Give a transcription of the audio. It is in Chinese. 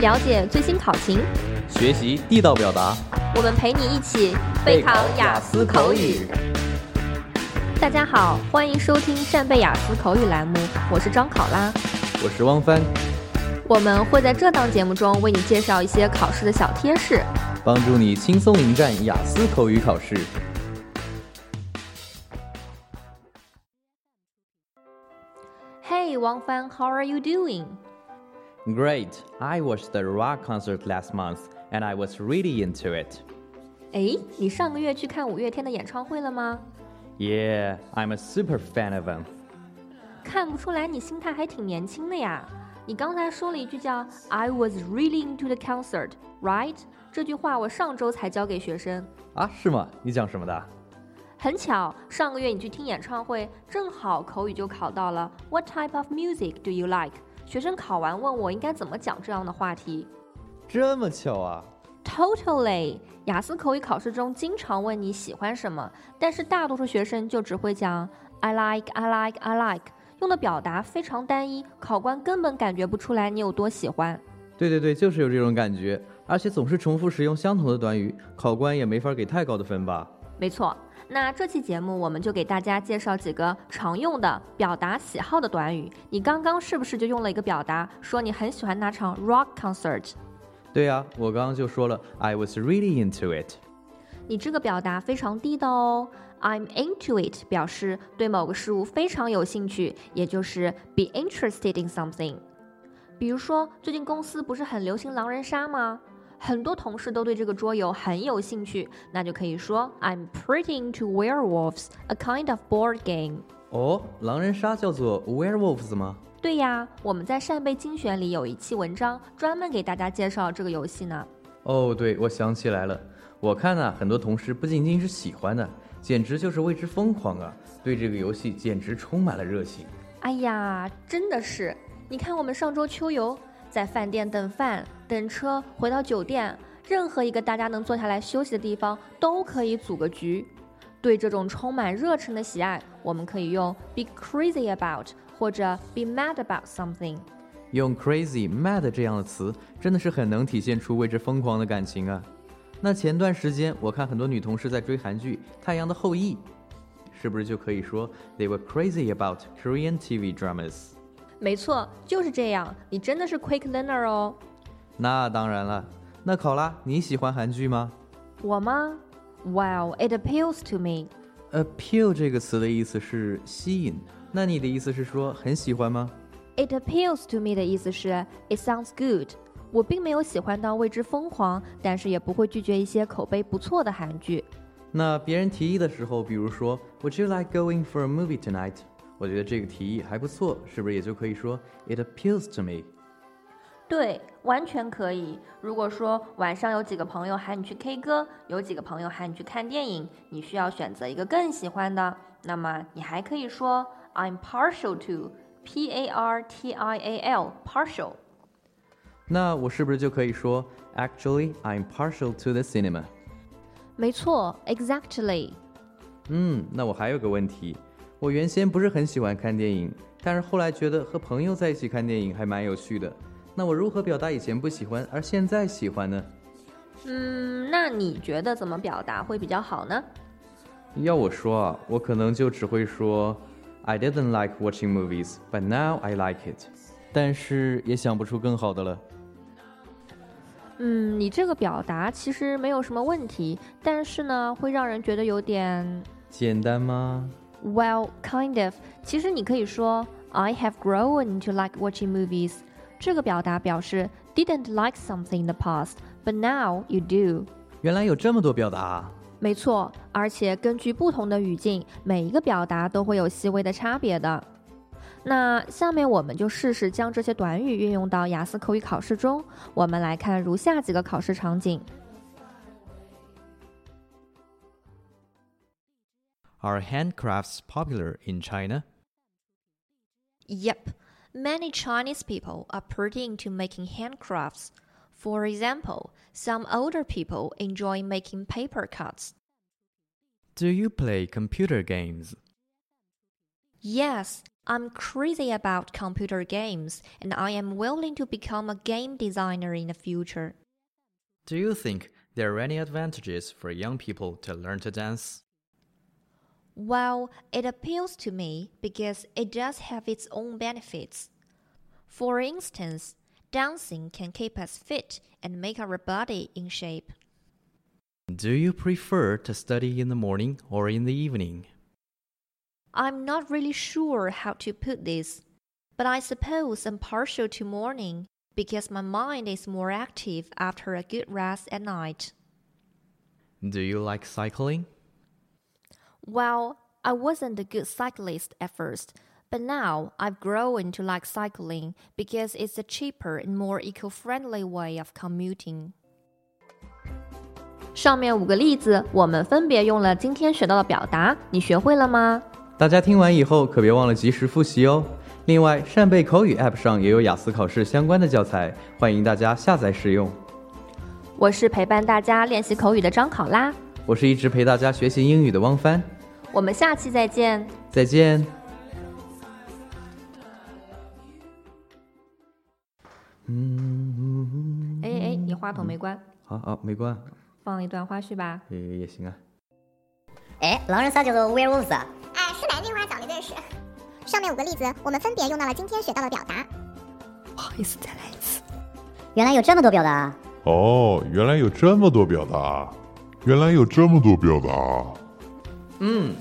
了解最新考情，学习地道表达，我们陪你一起备考雅思口语。大家好，欢迎收听扇贝雅思口语栏目，我是张考拉，我是汪帆。我们会在这档节目中为你介绍一些考试的小贴士，帮助你轻松迎战雅思口语考试。Hey, Wang Fan, how are you doing? Great. I watched the rock concert last month, and I was really into it. 哎，你上个月去看五月天的演唱会了吗 Yeah, I'm a super fan of them. 看不出来你心态还挺年轻的呀。你刚才说了一句叫 "I was really into the concert", right？这句话我上周才教给学生。啊，是吗？你讲什么的？很巧，上个月你去听演唱会，正好口语就考到了 "What type of music do you like？" 学生考完问我应该怎么讲这样的话题。这么巧啊？Totally。雅思口语考试中经常问你喜欢什么，但是大多数学生就只会讲 "I like, I like, I like"，用的表达非常单一，考官根本感觉不出来你有多喜欢。对对对，就是有这种感觉，而且总是重复使用相同的短语，考官也没法给太高的分吧？没错。那这期节目我们就给大家介绍几个常用的表达喜好的短语。你刚刚是不是就用了一个表达，说你很喜欢那场 rock concert？对呀，我刚刚就说了，I was really into it。你这个表达非常地道哦，I'm into it 表示对某个事物非常有兴趣，也就是 be interested in something。比如说，最近公司不是很流行狼人杀吗？很多同事都对这个桌游很有兴趣，那就可以说 I'm pretty into werewolves, a kind of board game。哦，狼人杀叫做 werewolves 吗？对呀，我们在扇贝精选里有一期文章专门给大家介绍这个游戏呢。哦，对，我想起来了，我看呢，很多同事不仅仅是喜欢的，简直就是为之疯狂啊！对这个游戏简直充满了热情。哎呀，真的是，你看我们上周秋游。在饭店等饭、等车，回到酒店，任何一个大家能坐下来休息的地方，都可以组个局。对这种充满热忱的喜爱，我们可以用 be crazy about 或者 be mad about something。用 crazy、mad 这样的词，真的是很能体现出为之疯狂的感情啊。那前段时间，我看很多女同事在追韩剧《太阳的后裔》，是不是就可以说 they were crazy about Korean TV dramas？没错，就是这样。你真的是 quick learner 哦。那当然了。那考拉，你喜欢韩剧吗？我吗？Well, it appeals to me. Appeal 这个词的意思是吸引。那你的意思是说很喜欢吗？It appeals to me 的意思是 it sounds good。我并没有喜欢到为之疯狂，但是也不会拒绝一些口碑不错的韩剧。那别人提议的时候，比如说，Would you like going for a movie tonight？我觉得这个提议还不错，是不是也就可以说 It appeals to me？对，完全可以。如果说晚上有几个朋友喊你去 K 歌，有几个朋友喊你去看电影，你需要选择一个更喜欢的，那么你还可以说 I'm partial to，P A R T I A L，partial。那我是不是就可以说 Actually I'm partial to the cinema？没错，Exactly。嗯，那我还有个问题。我原先不是很喜欢看电影，但是后来觉得和朋友在一起看电影还蛮有趣的。那我如何表达以前不喜欢而现在喜欢呢？嗯，那你觉得怎么表达会比较好呢？要我说啊，我可能就只会说 I didn't like watching movies, but now I like it。但是也想不出更好的了。嗯，你这个表达其实没有什么问题，但是呢，会让人觉得有点简单吗？Well, kind of。其实你可以说 I have grown to like watching movies。这个表达表示 didn't like something in the past, but now you do。原来有这么多表达。没错，而且根据不同的语境，每一个表达都会有细微的差别的。那下面我们就试试将这些短语运用到雅思口语考试中。我们来看如下几个考试场景。Are handcrafts popular in China? Yep, many Chinese people are pretty into making handcrafts. For example, some older people enjoy making paper cuts. Do you play computer games? Yes, I'm crazy about computer games, and I am willing to become a game designer in the future. Do you think there are any advantages for young people to learn to dance? Well, it appeals to me because it does have its own benefits. For instance, dancing can keep us fit and make our body in shape. Do you prefer to study in the morning or in the evening? I'm not really sure how to put this, but I suppose I'm partial to morning because my mind is more active after a good rest at night. Do you like cycling? Well, I wasn't a good cyclist at first, but now I've grown to like cycling because it's a cheaper and more eco friendly way of commuting. 上面五个例子，我们分别用了今天学到的表达，你学会了吗？大家听完以后可别忘了及时复习哦。另外，扇贝口语 App 上也有雅思考试相关的教材，欢迎大家下载使用。我是陪伴大家练习口语的张考拉， 我是一直陪大家学习英语的汪帆，我们下期再见。再见。嗯，哎哎，你话筒没关，好好没关，放一段花絮吧。也也行啊。哎，狼人杀叫做 werewolves 啊。哎，是南京话讲的认识。上面五个例子，我们分别用到了今天学到的表达。不好意思，再来一次。原来有这么多表达。哦，原来有这么多表达，原来有这么多表达。嗯。